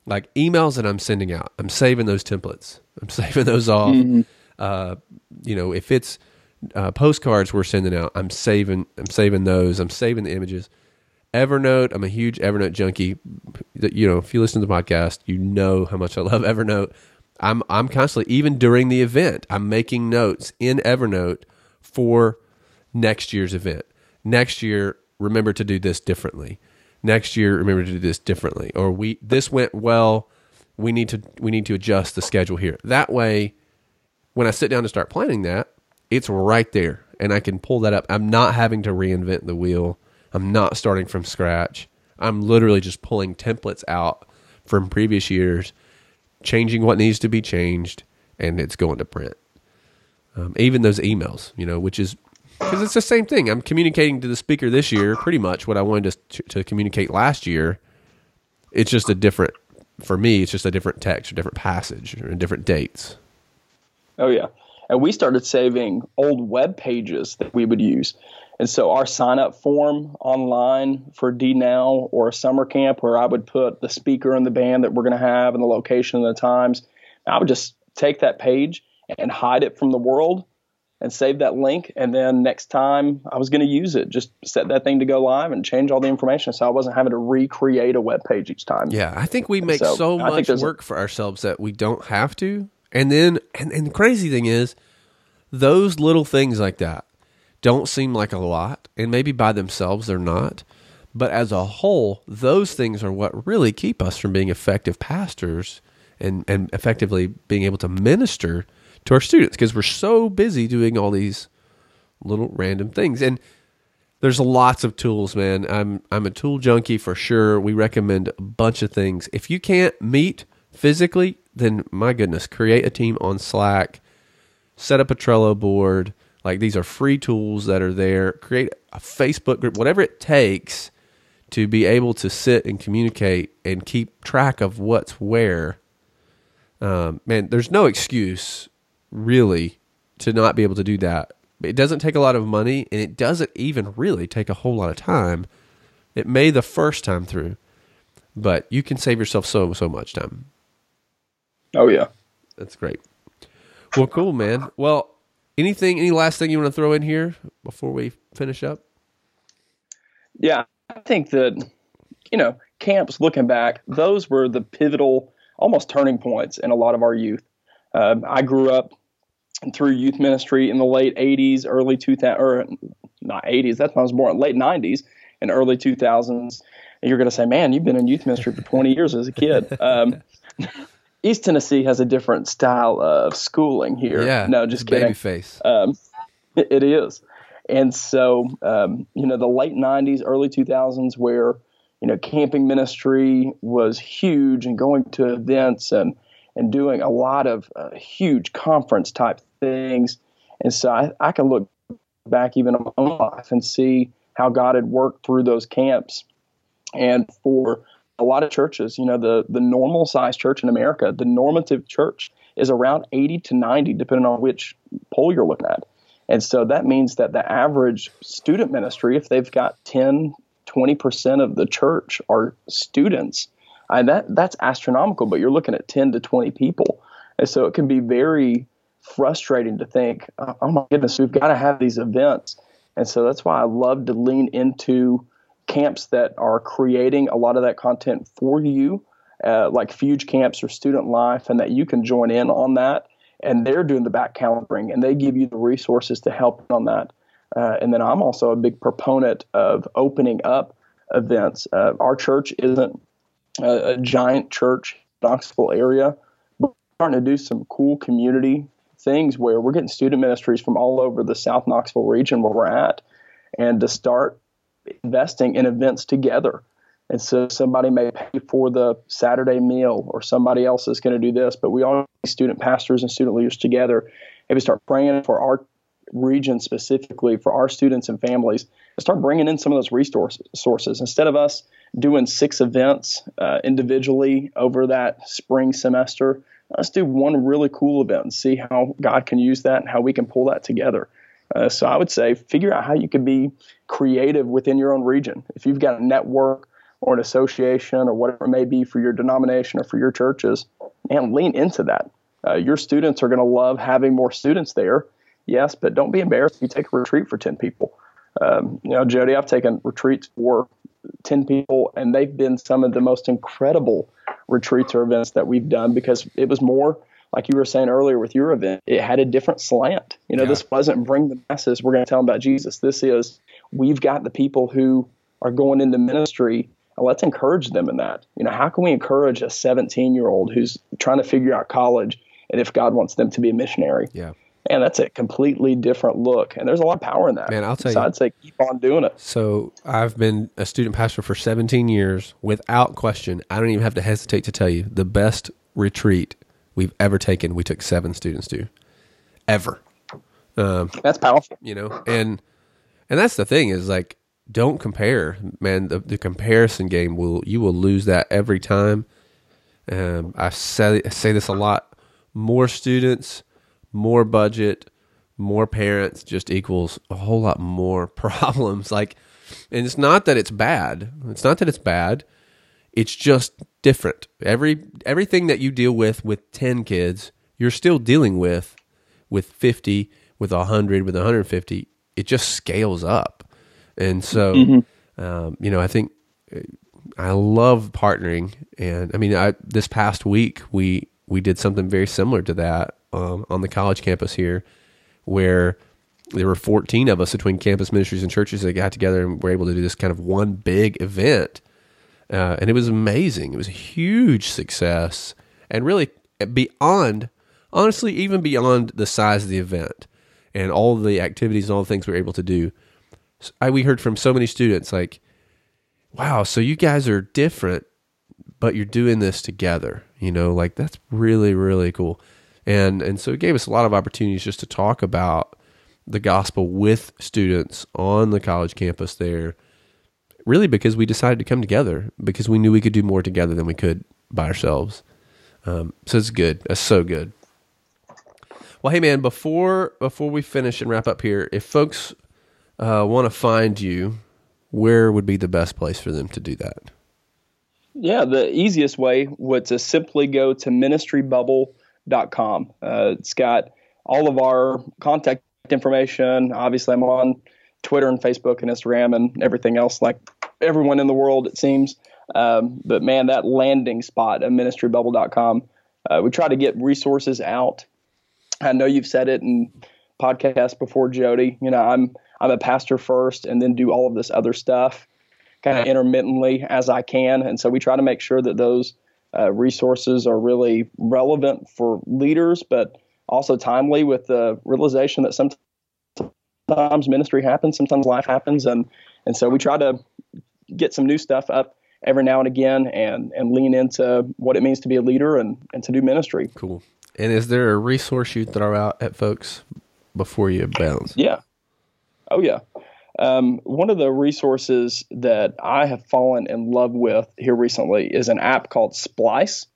Like emails that I'm sending out, I'm saving those templates. I'm saving those off. Mm-hmm. Uh, you know, if it's uh, postcards we're sending out, I'm saving, I'm saving those. I'm saving the images. Evernote. I'm a huge Evernote junkie. You know, if you listen to the podcast, you know how much I love Evernote. I'm I'm constantly even during the event, I'm making notes in Evernote for next year's event. Next year, remember to do this differently. Next year, remember to do this differently. Or we this went well. We need to we need to adjust the schedule here. That way, when I sit down to start planning that, it's right there, and I can pull that up. I'm not having to reinvent the wheel I'm not starting from scratch. I'm literally just pulling templates out from previous years, changing what needs to be changed, and it's going to print. Um, even those emails, you know, which is because it's the same thing. I'm communicating to the speaker this year pretty much what I wanted to, to communicate last year it's just a different for me. It's just a different text, or different passage, or different dates. Oh yeah, and we started saving old web pages that we would use. And so our sign up form online for D Now or a summer camp where I would put the speaker and the band that we're going to have and the location and the times, I would just take that page and hide it from the world and save that link. And then next time I was going to use it, just set that thing to go live and change all the information. So I wasn't having to recreate a web page each time. Yeah, I think we make so, so much work for ourselves that we don't have to. And then, and, and the crazy thing is, those little things like that don't seem like a lot, and maybe by themselves they're not. But as a whole, those things are what really keep us from being effective pastors and, and effectively being able to minister to our students because we're so busy doing all these little random things. And there's lots of tools, man. I'm I'm a tool junkie for sure. We recommend a bunch of things. If you can't meet physically, then my goodness, create a team on Slack, set up a Trello board, like these are free tools that are there. Create a Facebook group, whatever it takes to be able to sit and communicate and keep track of what's where. Um, man, there's no excuse really to not be able to do that. It doesn't take a lot of money and it doesn't even really take a whole lot of time. It may the first time through, but you can save yourself so so much time. Oh yeah. That's great. Well, cool, man. Well, Anything? Any last thing you want to throw in here before we finish up? Yeah, I think that you know camps. Looking back, those were the pivotal, almost turning points in a lot of our youth. Uh, I grew up through youth ministry in the late '80s, early 2000, or not '80s. That's when I was born. Late '90s and early 2000s. And you're going to say, "Man, you've been in youth ministry for 20 years as a kid." Um, East Tennessee has a different style of schooling here. Yeah, no, just kidding. Baby face. Um, it, it is, and so um, you know the late '90s, early 2000s, where you know camping ministry was huge and going to events and and doing a lot of uh, huge conference type things. And so I, I can look back even on my own life and see how God had worked through those camps. And for a lot of churches, you know, the the normal size church in America, the normative church is around 80 to 90, depending on which poll you're looking at. And so that means that the average student ministry, if they've got 10, 20% of the church are students, and that that's astronomical, but you're looking at 10 to 20 people. And so it can be very frustrating to think, oh my goodness, we've got to have these events. And so that's why I love to lean into camps that are creating a lot of that content for you, uh, like Fuge Camps or Student Life, and that you can join in on that. And they're doing the back calendaring and they give you the resources to help on that. Uh, and then I'm also a big proponent of opening up events. Uh, our church isn't a, a giant church Knoxville area, but we're starting to do some cool community things where we're getting student ministries from all over the South Knoxville region where we're at, and to start investing in events together. And so somebody may pay for the Saturday meal or somebody else is going to do this, but we all student pastors and student leaders together. If we start praying for our region specifically for our students and families, and start bringing in some of those resources sources instead of us doing six events uh, individually over that spring semester. Let's do one really cool event and see how God can use that and how we can pull that together. Uh, so I would say figure out how you can be creative within your own region. If you've got a network or an association or whatever it may be for your denomination or for your churches, and lean into that. Uh, your students are going to love having more students there, yes, but don't be embarrassed if you take a retreat for 10 people. Um, you know, Jody, I've taken retreats for 10 people, and they've been some of the most incredible retreats or events that we've done because it was more – like you were saying earlier with your event, it had a different slant. You know, yeah. this wasn't bring the masses, we're going to tell them about Jesus. This is we've got the people who are going into ministry and let's encourage them in that. You know, how can we encourage a 17 year old who's trying to figure out college and if God wants them to be a missionary? Yeah. And that's a completely different look. And there's a lot of power in that. Man, I'll tell so you. I'd say keep on doing it. So I've been a student pastor for 17 years without question. I don't even have to hesitate to tell you the best retreat we've ever taken. We took seven students to, ever. Um, that's powerful. You know, and and that's the thing is like don't compare, man. The, the comparison game will you will lose that every time. Um, I say I say this a lot. More students, more budget, more parents just equals a whole lot more problems. Like, and it's not that it's bad. It's not that it's bad. It's just different. Every everything that you deal with with ten kids, you're still dealing with with fifty, with hundred, with 150. It just scales up, and so mm-hmm. um, you know I think I love partnering, and I mean I this past week we we did something very similar to that um, on the college campus here where there were 14 of us between campus ministries and churches that got together and were able to do this kind of one big event. Uh, and it was amazing. It was a huge success and really beyond, honestly, even beyond the size of the event and all the activities and all the things we were able to do. I, we heard from so many students like, wow, so you guys are different, but you're doing this together. You know, like that's really, really cool and and so it gave us a lot of opportunities just to talk about the gospel with students on the college campus there really because we decided to come together because we knew we could do more together than we could by ourselves. Um, so it's good. That's so good. Well hey man before before we finish and wrap up here if folks uh, want to find you where would be the best place for them to do that? Yeah the easiest way would to simply go to ministry bubble com. Uh, it's got all of our contact information. Obviously, I'm on Twitter and Facebook and Instagram and everything else, like everyone in the world, it seems. Um, but man, that landing spot at ministrybubble.com, uh, we try to get resources out. I know you've said it in podcasts before, Jody. You know, I'm I'm a pastor first, and then do all of this other stuff, kind of intermittently as I can. And so we try to make sure that those uh, resources are really relevant for leaders, but also timely with the realization that sometimes ministry happens, sometimes life happens, and and so we try to get some new stuff up every now and again, and and lean into what it means to be a leader and and to do ministry. Cool. And is there a resource you throw out at folks before you bounce? Yeah. Oh yeah. Um, one of the resources that I have fallen in love with here recently is an app called Splice,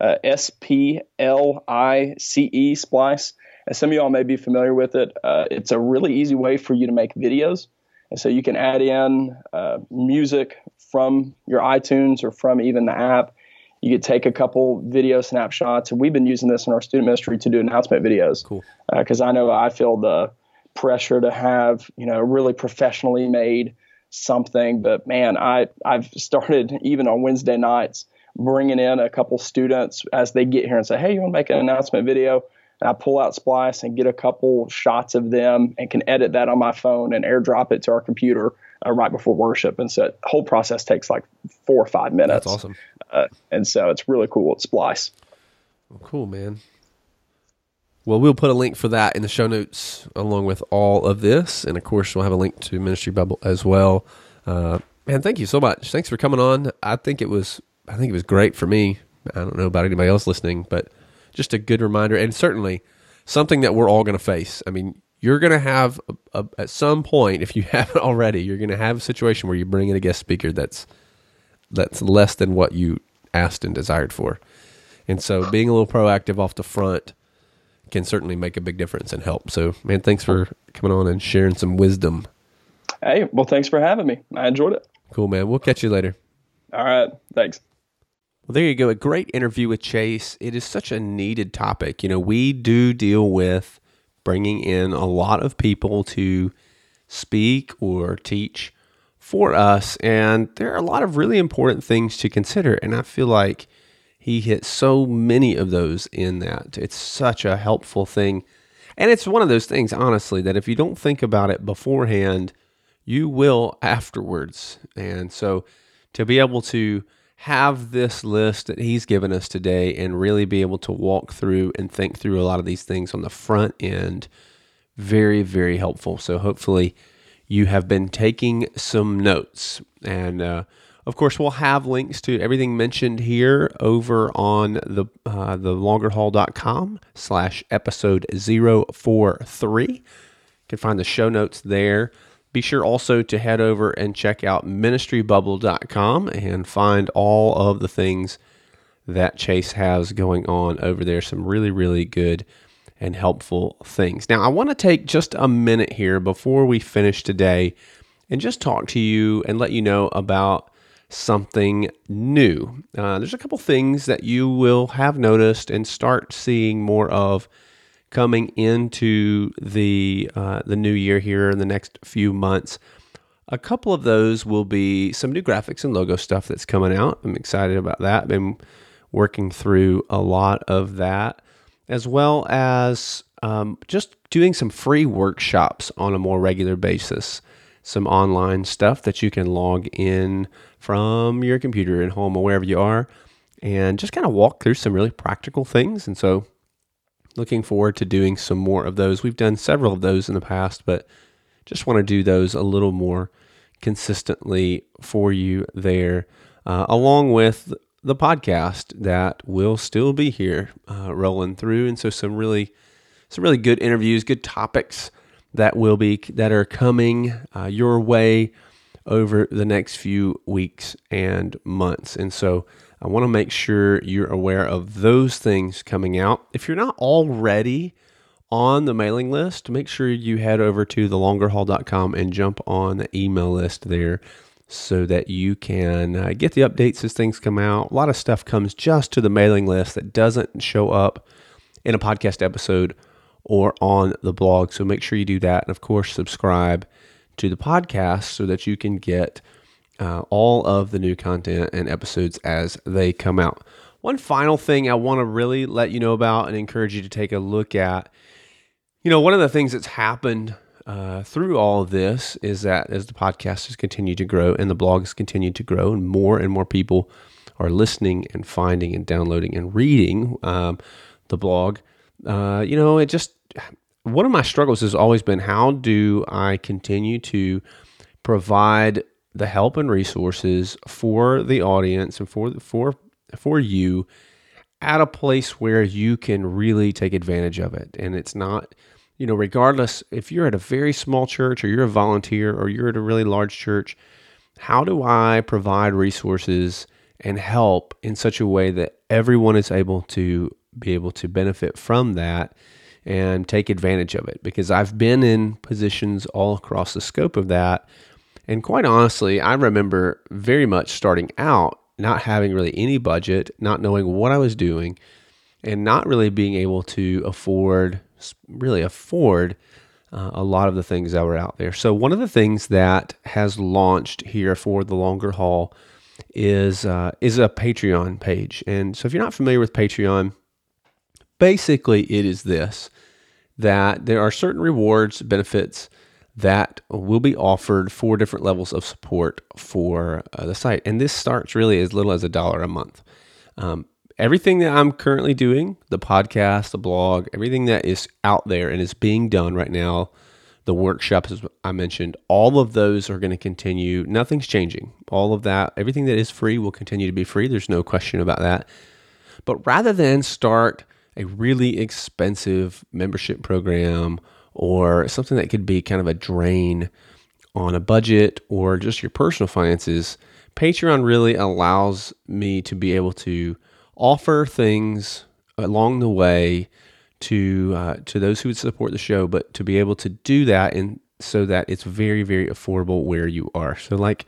uh, S P L I C E, Splice. And some of y'all may be familiar with it. Uh, it's a really easy way for you to make videos. And so you can add in uh, music from your iTunes or from even the app. You could take a couple video snapshots. And we've been using this in our student ministry to do announcement videos. Cool. Because uh, I know I feel the pressure to have you know really professionally made something. But man i i've started even on wednesday nights bringing in a couple students as they get here and say hey you want to make an announcement video? And i pull out splice and get a couple shots of them and can edit that on my phone and airdrop it to our computer uh, right before worship. And so the whole process takes like four or five minutes. that's awesome. Uh, and so it's really cool at splice. Well, cool man well, we'll put a link for that in the show notes along with all of this. And of course, we'll have a link to Ministry Bubble as well. Uh, thank you so much. Thanks for coming on. I think it was, I think it was great for me. I don't know about anybody else listening, but just a good reminder and certainly something that we're all going to face. I mean, you're going to have a, a, at some point, if you haven't already, you're going to have a situation where you bring in a guest speaker that's that's less than what you asked and desired for. And so, being a little proactive off the front can certainly make a big difference and help. So, man, thanks for coming on and sharing some wisdom. Hey, well, thanks for having me. I enjoyed it. Cool, man. We'll catch you later. All right. Thanks. Well, there you go. A great interview with Chase. It is such a needed topic. You know, we do deal with bringing in a lot of people to speak or teach for us. And there are a lot of really important things to consider. And I feel like he hit so many of those in that. It's such a helpful thing. And it's one of those things, honestly, that if you don't think about it beforehand, you will afterwards. And so to be able to have this list that he's given us today and really be able to walk through and think through a lot of these things on the front end, very, very helpful. So hopefully you have been taking some notes. And uh, of course, we'll have links to everything mentioned here over on the uh, the longerhaul.com slash episode 043. You can find the show notes there. Be sure also to head over and check out ministrybubble.com and find all of the things that Chase has going on over there. Some really, really good and helpful things. Now, I want to take just a minute here before we finish today and just talk to you and let you know about something new. Uh, there's a couple things that you will have noticed and start seeing more of coming into the uh, the new year here in the next few months. A couple of those will be some new graphics and logo stuff that's coming out. I'm excited about that. Been working through a lot of that, as well as um, just doing some free workshops on a more regular basis. Some online stuff that you can log in from your computer at home or wherever you are, and just kind of walk through some really practical things. And so, looking forward to doing some more of those. We've done several of those in the past, but just want to do those a little more consistently for you there, uh, along with the podcast that will still be here uh, rolling through. And so some really, some really good interviews, good topics that will be that are coming uh, your way over the next few weeks and months. And so I want to make sure you're aware of those things coming out. If you're not already on the mailing list, make sure you head over to thelongerhaul.com and jump on the email list there so that you can uh, get the updates as things come out. A lot of stuff comes just to the mailing list that doesn't show up in a podcast episode or on the blog. So make sure you do that. And of course, subscribe to the podcast so that you can get uh, all of the new content and episodes as they come out. One final thing I want to really let you know about and encourage you to take a look at. You know, one of the things that's happened uh, through all of this is that as the podcast has continued to grow and the blog has continued to grow, and more and more people are listening and finding and downloading and reading um, the blog, uh, you know, it just one of my struggles has always been how do I continue to provide the help and resources for the audience and for for for you at a place where you can really take advantage of it? And it's not you know regardless if you're at a very small church or you're a volunteer or you're at a really large church how do I provide resources and help in such a way that everyone is able to be able to benefit from that and take advantage of it because I've been in positions all across the scope of that. And quite honestly, I remember very much starting out not having really any budget, not knowing what I was doing, and not really being able to afford, really afford uh, a lot of the things that were out there. So, one of the things that has launched here for the longer haul is uh, is a Patreon page. And so, if you're not familiar with Patreon, basically it is this that there are certain rewards, benefits that will be offered for different levels of support for uh, the site. And this starts really as little as a dollar a month. Um, everything that I'm currently doing, the podcast, the blog, everything that is out there and is being done right now, the workshops, as I mentioned, all of those are going to continue. Nothing's changing. All of that, everything that is free will continue to be free. There's no question about that. But rather than start a really expensive membership program or something that could be kind of a drain on a budget or just your personal finances, Patreon really allows me to be able to offer things along the way to uh, to those who would support the show, but to be able to do that and so that it's very very affordable where you are. So like,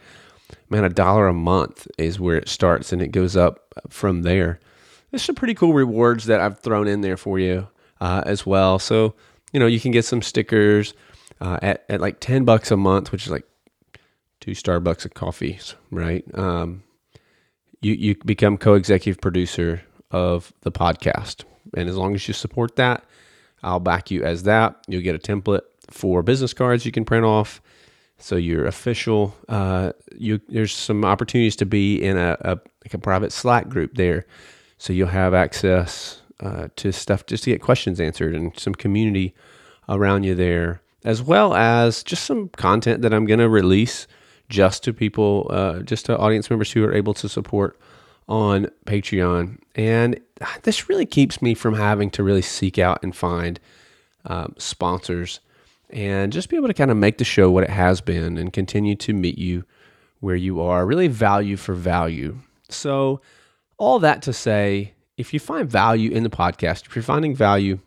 man, a dollar a month is where it starts, and it goes up from there there's some pretty cool rewards that I've thrown in there for you uh, as well. So, you know, you can get some stickers uh, at, at like 10 bucks a month, which is like two Starbucks of coffees, right? Um, you, you become co executive producer of the podcast. And as long as you support that, I'll back you as that. You'll get a template for business cards you can print off. So you're official. Uh, you there's some opportunities to be in a, a like a private Slack group there so you'll have access uh, to stuff just to get questions answered and some community around you there, as well as just some content that I'm going to release just to people, uh, just to audience members who are able to support on Patreon. And this really keeps me from having to really seek out and find um, sponsors and just be able to kind of make the show what it has been and continue to meet you where you are, really value for value. So, all that to say, if you find value in the podcast, if you're finding value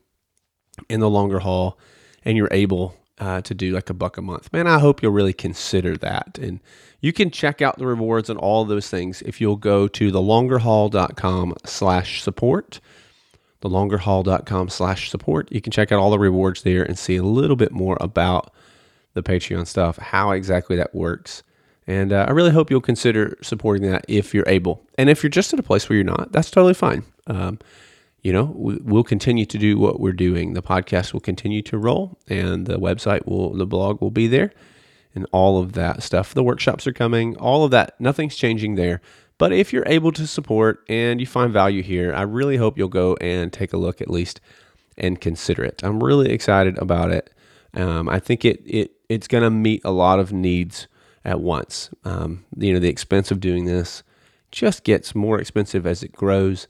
in the longer haul and you're able uh, to do like a buck a month, man, I hope you'll really consider that. And you can check out the rewards and all those things if you'll go to thelongerhaul.com slash support thelongerhaul.com slash support. You can check out all the rewards there and see a little bit more about the Patreon stuff, how exactly that works. And uh, I really hope you'll consider supporting that if you're able. And if you're just at a place where you're not, that's totally fine. Um, you know, we'll continue to do what we're doing. The podcast will continue to roll, and the website will, the blog will be there, and all of that stuff. The workshops are coming, all of that. Nothing's changing there. But if you're able to support and you find value here, I really hope you'll go and take a look at least and consider it. I'm really excited about it. Um, I think it it it's going to meet a lot of needs at once. Um, you know, the expense of doing this just gets more expensive as it grows.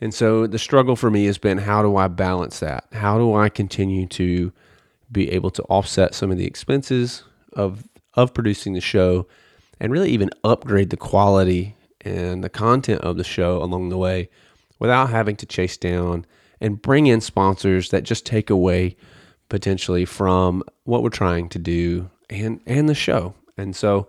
And so the struggle for me has been how do I balance that? How do I continue to be able to offset some of the expenses of of producing the show and really even upgrade the quality and the content of the show along the way without having to chase down and bring in sponsors that just take away potentially from what we're trying to do and and the show. And so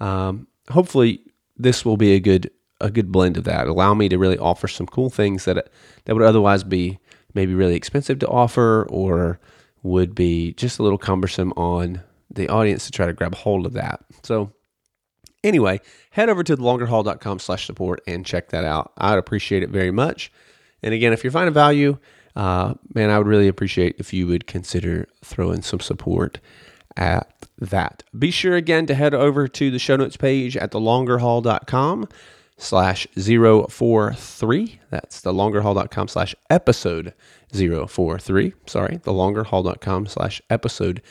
um, hopefully this will be a good a good blend of that. Allow me to really offer some cool things that that would otherwise be maybe really expensive to offer or would be just a little cumbersome on the audience to try to grab hold of that. So Anyway, head over to thelongerhaul.com slash support and check that out. I'd appreciate it very much. And again, if you're finding value, uh, man, I would really appreciate if you would consider throwing some support at that. Be sure again to head over to the show notes page at thelongerhaul.com slash 043. That's thelongerhaul.com slash episode 043. Sorry, thelongerhaul.com slash episode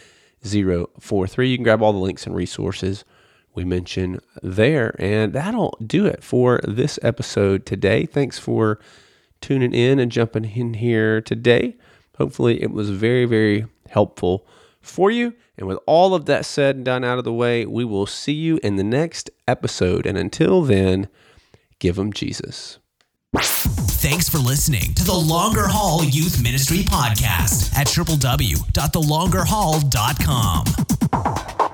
043. You can grab all the links and resources we mention there. And that'll do it for this episode today. Thanks for tuning in and jumping in here today. Hopefully, it was very, very helpful for you. And with all of that said and done out of the way, we will see you in the next episode. And until then, give them Jesus. Thanks for listening to the Longer Haul Youth Ministry Podcast at www.thelongerhaul.com.